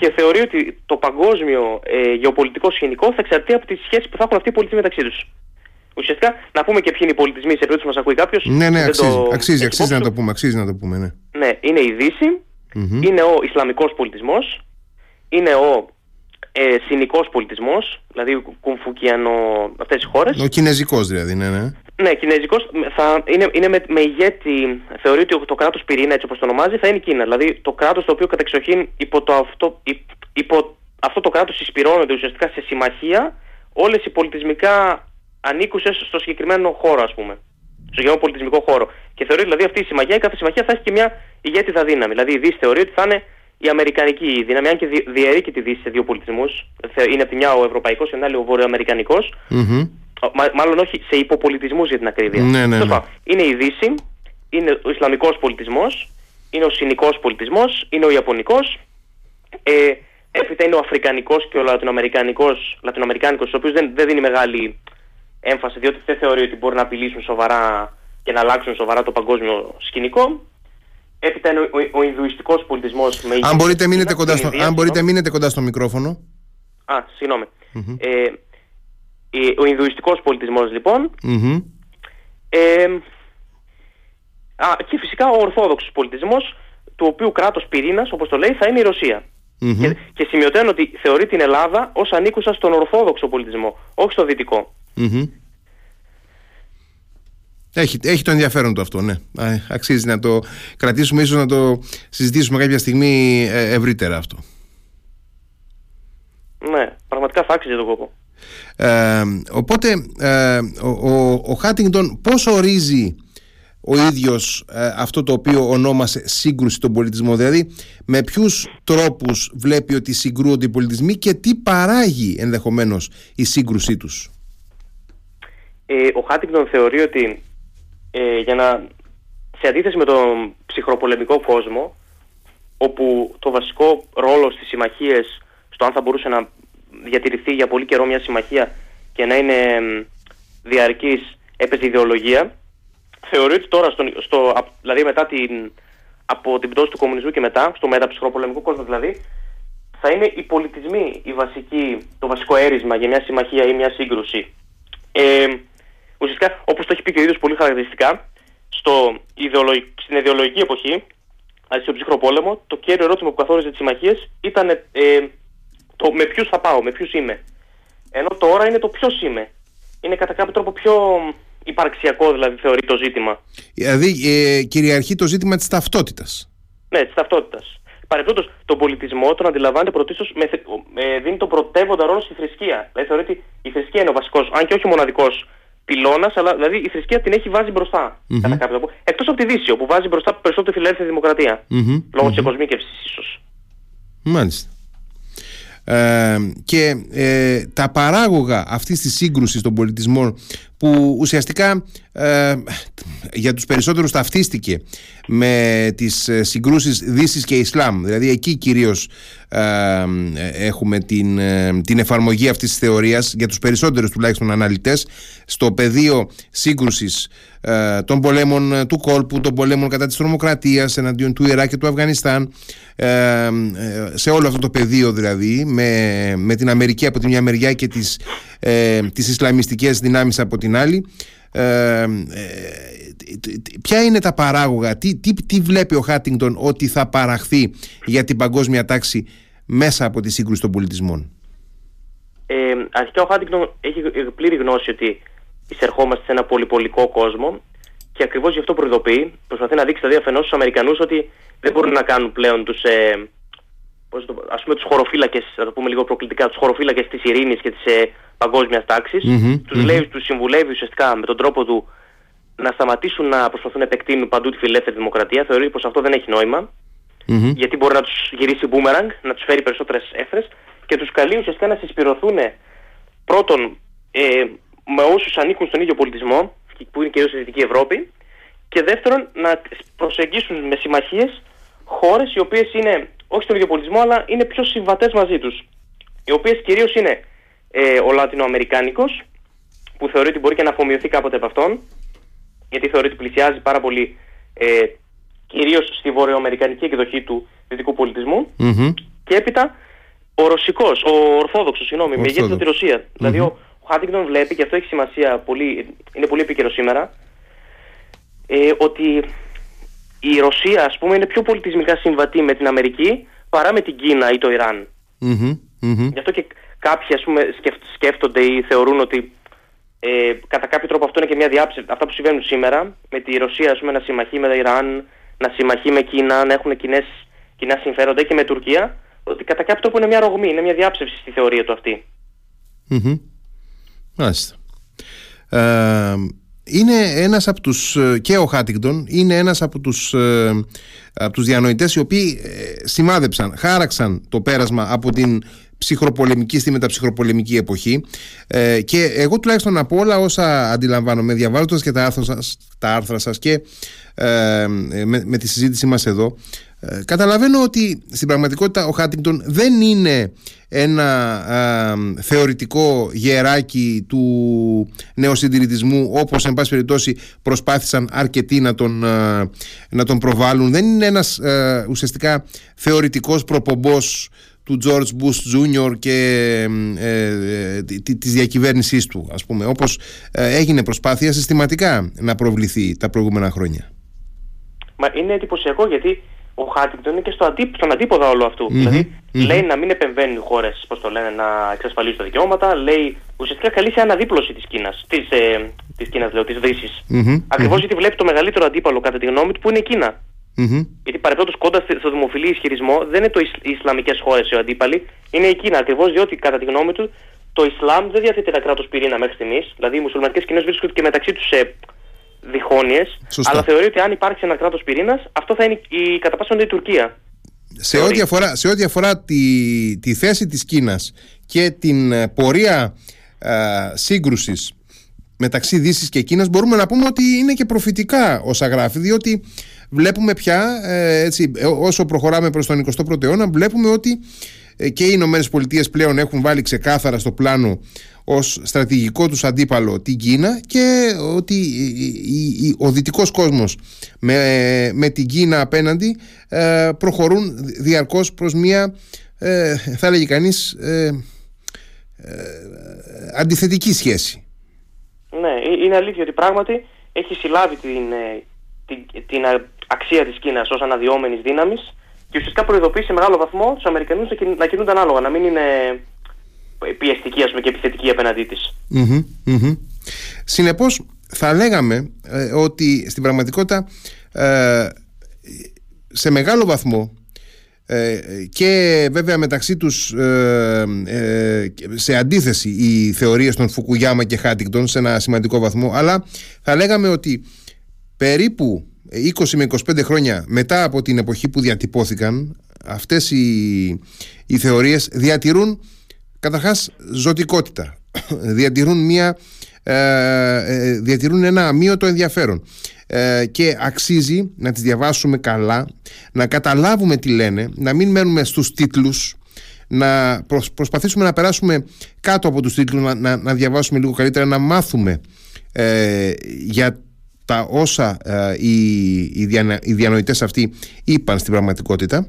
Speaker 2: και θεωρεί ότι το παγκόσμιο ε, γεωπολιτικό σκηνικό θα εξαρτεί από τις σχέσεις που θα έχουν αυτοί οι πολιτισμοί μεταξύ τους. Ουσιαστικά να πούμε και ποιοι είναι οι πολιτισμοί σε περίπτωση που μας ακούει κάποιος.
Speaker 1: Ναι, ναι, αξίζει, το... αξίζει, αξίζει να το πούμε, αξίζει να το πούμε, ναι.
Speaker 2: Ναι, είναι η Δύση, είναι ο Ισλαμικός πολιτισμός, είναι ο ε, συνικός πολιτισμός, δηλαδή κουμφουκιανο αυτές τις χώρες.
Speaker 1: Ο κινέζικος δηλαδή, ναι, ναι.
Speaker 2: Ναι, κινέζικος θα είναι, είναι με, με ηγέτη, θεωρεί ότι το κράτος πυρήνα έτσι όπως το ονομάζει θα είναι η Κίνα. Δηλαδή το κράτος το οποίο κατεξοχήν υπό, το αυτό, υπό αυτό το κράτος εισπυρώνονται ουσιαστικά σε συμμαχία όλες οι πολιτισμικά ανήκουσες στο συγκεκριμένο χώρο ας πούμε. Στο γεωπολιτισμικό χώρο. Και θεωρεί δηλαδή αυτή η συμμαχία, η κάθε συμμαχία θα έχει και μια ηγέτηδα δύναμη. Δηλαδή η Δύση θεωρεί ότι θα είναι η αμερικανική δύναμη, αν και διαιρεί και τη Δύση σε δύο πολιτισμούς. Είναι από τη μια ο ευρωπαϊκός και από την άλλη ο βορειοαμερικανικός. Mm-hmm. Μάλλον όχι σε υποπολιτισμούς για την ακρίβεια.
Speaker 1: Ναι, ναι, ναι.
Speaker 2: Είναι η Δύση, είναι ο Ισλαμικός πολιτισμός, είναι ο Συνικό πολιτισμός, είναι ο Ιαπωνικός. Ε, έπειτα είναι ο Αφρικανικός και ο Λατινοαμερικανικός, ο οποίο δεν, δεν δίνει μεγάλη έμφαση, διότι δεν θεωρεί ότι μπορεί να απειλήσουν σοβαρά και να αλλάξουν σοβαρά το παγκόσμιο σκηνικό. Έπειτα είναι ο, ο, ο Ινδουιστικός πολιτισμός με
Speaker 1: αν μπορείτε, μείνετε κοντά στο, αν μπορείτε μείνετε κοντά στο μικρόφωνο.
Speaker 2: Α, συγγνωμη Ε, ο Ινδουιστικός πολιτισμός λοιπόν. Ε, α, και φυσικά ο Ορθόδοξος πολιτισμός, του οποίου κράτος πυρήνας, όπως το λέει, θα είναι η Ρωσία. Και, και σημειωτένω ότι θεωρεί την Ελλάδα ως ανήκουσα στον Ορθόδοξο πολιτισμό, όχι στο δυτικο
Speaker 1: έχει, έχει το ενδιαφέρον του αυτό, ναι. Αξίζει να το κρατήσουμε, ίσως να το συζητήσουμε κάποια στιγμή ε, ευρύτερα αυτό.
Speaker 2: Ναι, πραγματικά θα άξιζε τον κόπο.
Speaker 1: Ε, οπότε, ε, ο, ο, ο Χάτιγκτον πώς ορίζει ο ίδιος ε, αυτό το οποίο ονόμασε σύγκρουση των πολιτισμών, δηλαδή με ποιους τρόπους βλέπει ότι συγκρούονται οι πολιτισμοί και τι παράγει ενδεχομένως η σύγκρουσή τους;
Speaker 2: Ε, ο Χάτιγκτον θεωρεί ότι ε, για να, σε αντίθεση με τον ψυχροπολεμικό κόσμο, όπου το βασικό ρόλο στις συμμαχίες, στο αν θα μπορούσε να διατηρηθεί για πολύ καιρό μια συμμαχία και να είναι διαρκής έπαιζε ιδεολογία, θεωρεί ότι τώρα, στο, στο, δηλαδή μετά την, από την πτώση του κομμουνισμού και μετά, στο μεταψυχροπολεμικό κόσμο δηλαδή, θα είναι οι πολιτισμοί η βασική, το βασικό έρισμα για μια συμμαχία ή μια σύγκρουση. Ε, ουσιαστικά, όπως το έχει πει και ο ίδιος πολύ χαρακτηριστικά, στο στην ιδεολογική εποχή, δηλαδή στον ψυχρό πόλεμο, το κέριο ερώτημα που καθόριζε τις συμμαχίες ήταν ε, το με ποιους θα πάω, με ποιους είμαι. Ενώ τώρα είναι το ποιος είμαι. Είναι κατά κάποιο τρόπο πιο υπαρξιακό, δηλαδή θεωρεί το ζήτημα.
Speaker 1: Δηλαδή ε, κυριαρχεί το ζήτημα της ταυτότητας.
Speaker 2: Ναι, της ταυτότητας. Παρεμπιπτόντως, τον πολιτισμό τον αντιλαμβάνεται πρωτίστως, ε, δίνει τον πρωτεύοντα ρόλο στη θρησκεία. Δηλαδή θεωρεί ότι η θρησκεία είναι ο βασικός, αν και όχι ο μοναδικός πυλώνας, αλλά δηλαδή η θρησκεία την έχει βάζει μπροστά. Mm-hmm. Κατά κάποιο τρόπο. Εκτός από τη Δύση, όπου βάζει μπροστά περισσότερο τη φιλελεύθερη δημοκρατία. Mm-hmm. Λόγω mm-hmm. τη εκοσμίκευση, ίσως.
Speaker 1: Μάλιστα. Ε, και ε, τα παράγωγα αυτής της σύγκρουσης των πολιτισμών που ουσιαστικά ε, για τους περισσότερους ταυτίστηκε με τις ε, συγκρούσεις Δύσης και Ισλάμ. Δηλαδή εκεί κυρίως ε, έχουμε την, την εφαρμογή αυτής της θεωρίας για τους περισσότερους τουλάχιστον αναλυτές στο πεδίο σύγκρουσης των πολέμων του κόλπου, των πολέμων κατά της τρομοκρατίας εναντίον του Ιράκ και του Αφγανιστάν σε όλο αυτό το πεδίο δηλαδή με, με την Αμερική από τη μια μεριά και τις, ε, τις Ισλαμιστικές δυνάμεις από την άλλη. Ε, ε, ποια είναι τα παράγωγα τι, τι, τι βλέπει ο Χάτιγκτον ότι θα παραχθεί για την παγκόσμια τάξη μέσα από τη σύγκρουση των πολιτισμών;
Speaker 2: Ε, αρχικά ο Χάτιγκτον έχει πλήρη γνώση ότι εισερχόμαστε σε ένα πολυπολικό κόσμο και ακριβώς γι' αυτό προειδοποιεί προσπαθεί να δείξει δηλαδή αφενός στους Αμερικανούς ότι δεν μπορούν να κάνουν πλέον τους ε, πώς το, ας πούμε τους χωροφύλακες, θα το πούμε λίγο προκλητικά, τους χωροφύλακες της ειρήνης και της ε, παγκόσμιας τάξης. Mm-hmm, τους, mm-hmm. λέει, τους συμβουλεύει ουσιαστικά με τον τρόπο του να σταματήσουν να προσπαθούν να επεκτείνουν παντού τη φιλελεύθερη δημοκρατία. Θεωρεί πως αυτό δεν έχει νόημα, mm-hmm. γιατί μπορεί να τους γυρίσει μπούμεραγκ, να τους φέρει περισσότερες έφρες και τους καλεί ουσιαστικά να συσπηρωθούν πρώτον ε, με όσους ανήκουν στον ίδιο πολιτισμό, που είναι κυρίως στη Δυτική Ευρώπη, και δεύτερον να προσεγγίσουν με συμμαχίες χώρες οι οποίες είναι όχι στον ίδιο πολιτισμό, αλλά είναι πιο συμβατές μαζί τους. Οι οποίες κυρίως είναι ε, ο Λατινοαμερικάνικος, που θεωρεί ότι μπορεί και να αφομοιωθεί κάποτε από αυτόν, γιατί θεωρεί ότι πλησιάζει πάρα πολύ ε, κυρίως στη βορειοαμερικανική εκδοχή του δυτικού και έπειτα ο Ρωσικός, ο Ορθόδοξος, συγγνώμη, με ηγέτης από τη ρωσια Δηλαδή ο Χάντιγκτον βλέπει, και αυτό έχει σημασία, πολύ, είναι πολύ επίκαιρο σήμερα, ε, ότι η Ρωσία ας πούμε είναι πιο πολιτισμικά συμβατή με την Αμερική παρά με την Κίνα ή το Ιράν. Γι' αυτό και κάποιοι ας πούμε σκέφτονται ή θεωρούν ότι ε, κατά κάποιο τρόπο αυτό είναι και μια διάψευση. Αυτά που συμβαίνουν σήμερα με τη Ρωσία ας πούμε, να συμμαχεί με το Ιράν, να συμμαχεί με Κίνα, να έχουν κοινές, κοινά συμφέροντα και με Τουρκία, ότι κατά κάποιο τρόπο είναι μια ρογμή, είναι μια διάψευση στη θεωρία του αυτή.
Speaker 1: Μάλιστα. Ε, είναι ένας από τους, ε, και ο Χάτιγκτον, είναι ένας από τους, ε, από τους διανοητές οι οποίοι ε, σημάδεψαν, χάραξαν το πέρασμα από την ψυχροπολεμική στη μεταψυχροπολεμική εποχή. Ε, και εγώ τουλάχιστον από όλα όσα αντιλαμβάνομαι διαβάζοντας και τα άρθρα σας, τα άρθρα σας και ε, με, με, τη συζήτηση μας εδώ ε, καταλαβαίνω ότι στην πραγματικότητα ο Χάτιγκτον δεν είναι ένα θεωρητικό γεράκι του νεοσυντηρητισμού όπως εν πάση περιπτώσει προσπάθησαν αρκετοί να τον, να τον προβάλλουν δεν είναι ένας ουσιαστικά θεωρητικός προπομπός του George Bush Jr. και ε, ε, της διακυβέρνησής του ας πούμε όπως ε, έγινε προσπάθεια συστηματικά να προβληθεί τα προηγούμενα χρόνια.
Speaker 2: Μα είναι εντυπωσιακό γιατί ο Χάτιντον είναι και στο αντί, στον αντίποδα όλο δηλαδη λέει να μην επεμβαίνουν οι χώρες, πώς το λένε, να εξασφαλίσουν τα δικαιώματα. Λέει ουσιαστικά καλεί σε αναδίπλωση της Κίνας, της ε, της Κίνας, λέω, της Δύσης. ακριβω γιατί βλέπει το μεγαλύτερο αντίπαλο, κατά τη γνώμη του, που είναι η Κίνα. Mm-hmm. Γιατί παρεπτόντω κοντά στο δημοφιλή ισχυρισμό δεν είναι το οι Ισλαμικές χώρες οι αντίπαλοι, είναι η Κίνα. Ακριβώς διότι κατά τη γνώμη του το Ισλάμ δεν διαθέτει ένα κράτος πυρήνα μέχρι στιγμής. Δηλαδή οι μουσουλμανικές κοινέ βρίσκονται και μεταξύ τους σε διχόνοιες. Αλλά θεωρεί ότι αν υπάρξει ένα κράτος πυρήνας, αυτό θα είναι η κατά πάσα η Τουρκία.
Speaker 1: Σε ό,τι αφορά, σε ό,τι αφορά τη, τη θέση της Κίνας και την ε, πορεία α, σύγκρουσης μεταξύ Δύσης και Κίνας μπορούμε να πούμε ότι είναι και προφητικά όσα γράφει διότι βλέπουμε πια, ε, έτσι, ε, όσο προχωράμε προς τον 21ο αιώνα, βλέπουμε ότι ε, και οι Ηνωμένες Πολιτείες πλέον έχουν βάλει ξεκάθαρα στο πλάνο ως στρατηγικό τους αντίπαλο την Κίνα και ότι ο δυτικός κόσμος με, με την Κίνα απέναντι προχωρούν διαρκώς προς μια θα έλεγε κανείς αντιθετική σχέση.
Speaker 2: Ναι, είναι αλήθεια ότι πράγματι έχει συλλάβει την, την, την αξία της Κίνας ως αναδυόμενης δύναμης και ουσιαστικά προειδοποιεί σε μεγάλο βαθμό τους Αμερικανούς να κινούνται ανάλογα, να μην είναι πιεστική ας πούμε, και επιθετική απέναντί της.
Speaker 1: Mm-hmm, mm-hmm. Συνεπώς, θα λέγαμε ε, ότι στην πραγματικότητα ε, σε μεγάλο βαθμό ε, και βέβαια μεταξύ τους σε αντίθεση οι θεωρίες των Φουκουγιάμα και Χάτιγκτον σε ένα σημαντικό βαθμό αλλά θα λέγαμε ότι περίπου 20 με 25 χρόνια μετά από την εποχή που διατυπώθηκαν αυτές οι, οι θεωρίες διατηρούν καταρχάς ζωτικότητα. Διατηρούν μια ε, ε, διατηρούν ένα αμύωτο ενδιαφέρον. Ε, και αξίζει να τις διαβάσουμε καλά να καταλάβουμε τι λένε να μην μένουμε στους τίτλους να προσπαθήσουμε να περάσουμε κάτω από τους τίτλους να, να, να διαβάσουμε λίγο καλύτερα να μάθουμε ε, για τα όσα ε, οι, οι, οι διανοητές αυτοί είπαν στην πραγματικότητα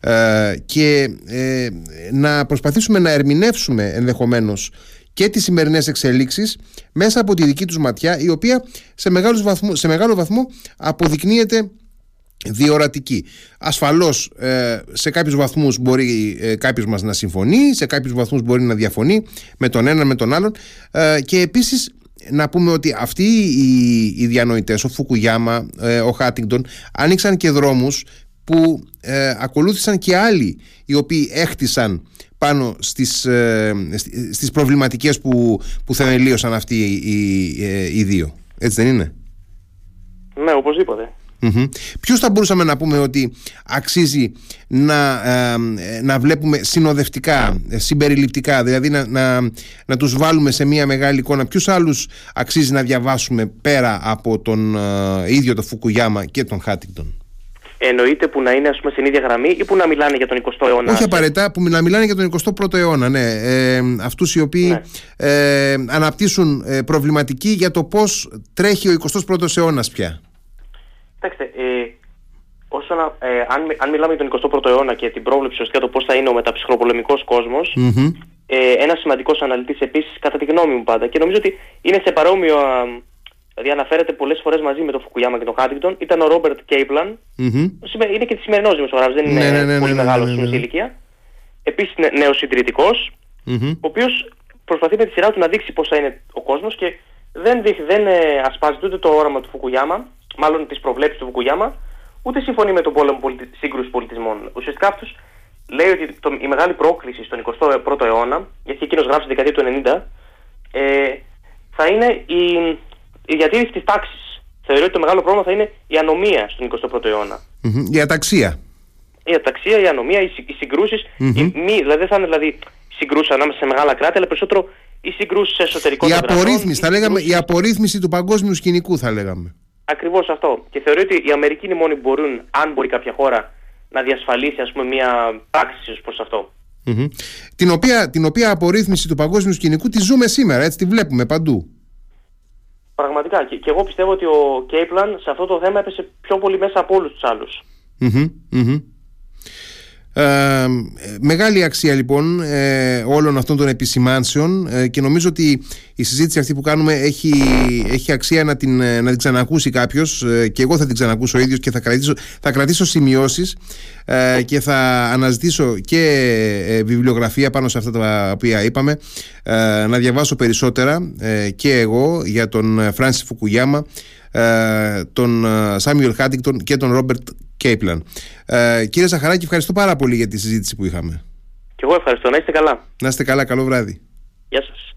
Speaker 1: ε, και ε, να προσπαθήσουμε να ερμηνεύσουμε ενδεχομένως και τις σημερινές εξελίξεις μέσα από τη δική τους ματιά η οποία σε, βαθμό, σε μεγάλο βαθμό αποδεικνύεται διορατική. Ασφαλώς σε κάποιους βαθμούς μπορεί ε, κάποιος μας να συμφωνεί, σε κάποιους βαθμούς μπορεί να διαφωνεί με τον ένα με τον άλλον και επίσης να πούμε ότι αυτοί οι, οι διανοητές, ο Φουκουγιάμα, ε, ο Χάτιγκτον, άνοιξαν και δρόμους που ε, ακολούθησαν και άλλοι οι οποίοι έχτισαν πάνω στις, ε, στις προβληματικές που, που θεμελίωσαν αυτοί οι, οι, οι δύο. Έτσι δεν είναι;
Speaker 2: Ναι, οπωσδήποτε.
Speaker 1: Mm-hmm. Ποιους θα μπορούσαμε να πούμε ότι αξίζει να, να βλέπουμε συνοδευτικά, συμπεριληπτικά, δηλαδή να, να, να τους βάλουμε σε μια μεγάλη εικόνα. Ποιους άλλους αξίζει να διαβάσουμε πέρα από τον ε, ίδιο τον Φουκουγιάμα και τον Χάτιντον;
Speaker 2: Εννοείται που να είναι ας πούμε στην ίδια γραμμή ή που να μιλάνε για τον 20ο αιώνα.
Speaker 1: Όχι απαραίτητα, που να μιλάνε για τον 21ο αιώνα, ναι. Ε, αυτούς οι οποίοι ναι. ε, αναπτύσσουν ε, προβληματική για το πώς τρέχει ο 21ος αιώνας πια.
Speaker 2: Κοιτάξτε, ε, όσον, ε, αν, αν μιλάμε για τον 21ο αιώνα και την πρόβλεψη ουσιαστικά το πώς θα είναι ο μεταψυχροπολεμικός κόσμος, mm-hmm. ε, ένας σημαντικός αναλυτής επίσης, κατά τη γνώμη μου πάντα, και νομίζω ότι είναι σε παρόμοιο. Δηλαδή αναφέρεται πολλές φορές μαζί με τον Φουκουγιάμα και τον Χάντιγκτον, ήταν ο Ρόμπερτ Κέιπλαν. Mm-hmm. Είναι και τη σημερινός δημοσιογράφος, δεν είναι ναι, ναι, ναι, πολύ ναι, ναι, μεγάλος στην ηλικία. Επίσης νέο συντηρητικό, mm-hmm. ο οποίος προσπαθεί με τη σειρά του να δείξει πώς θα είναι ο κόσμος και δεν, δεν ε, ασπάζεται ούτε το όραμα του Φουκουγιάμα, μάλλον τις προβλέψεις του Φουκουγιάμα, ούτε συμφωνεί με τον πόλεμο πολιτι... σύγκρουση πολιτισμών. Ουσιαστικά αυτός λέει ότι το, η μεγάλη πρόκληση στον 21ο αιώνα, γιατί εκείνος γράφει στη δεκαετία του 90, ε, θα είναι η, η διατήρηση της τάξης. Θεωρεί ότι το μεγάλο πρόβλημα θα είναι η ανομία στον 21ο αιώνα.
Speaker 1: Mm-hmm. Η αταξία.
Speaker 2: Η αταξία, η ανομία, οι, οι συγκρούσεις. Mm-hmm. Δηλαδή δεν θα είναι δηλαδή συγκρούσεις ανάμεσα σε μεγάλα κράτη, αλλά περισσότερο οι συγκρούσεις σε εσωτερικό
Speaker 1: η απορρίθμιση, θα λέγαμε, η απορρίθμιση του παγκόσμιου σκηνικού, θα λέγαμε.
Speaker 2: Ακριβώς αυτό. Και θεωρεί ότι οι Αμερικοί είναι μόνοι που μπορούν, αν μπορεί κάποια χώρα, να διασφαλίσει ας πούμε, μια πράξη προς αυτό.
Speaker 1: Mm-hmm. Την, οποία, την οποία απορρίθμιση του παγκόσμιου σκηνικού τη ζούμε σήμερα, έτσι τη βλέπουμε παντού.
Speaker 2: Πραγματικά. Και, και εγώ πιστεύω ότι ο Κέιπλαν σε αυτό το θέμα έπεσε πιο πολύ μέσα από όλους τους άλλους.
Speaker 1: Mm-hmm. Ε, μεγάλη αξία λοιπόν ε, όλων αυτών των επισημάνσεων ε, και νομίζω ότι η συζήτηση αυτή που κάνουμε έχει, έχει αξία να την, να την ξανακούσει κάποιος και εγώ θα την ξανακούσω ο ίδιος και θα κρατήσω, θα κρατήσω σημειώσεις και θα αναζητήσω και βιβλιογραφία πάνω σε αυτά τα οποία είπαμε να διαβάσω περισσότερα και εγώ για τον Φράνσις Φουκουγιάμα τον Σάμιουελ Χάντιγκτον και τον Ρόμπερτ Κέιπλαν. Ε, κύριε Σαχαράκη, ευχαριστώ πάρα πολύ για τη συζήτηση που είχαμε.
Speaker 2: Και εγώ ευχαριστώ. Να είστε καλά.
Speaker 1: Να είστε καλά. Καλό βράδυ.
Speaker 2: Γεια σας.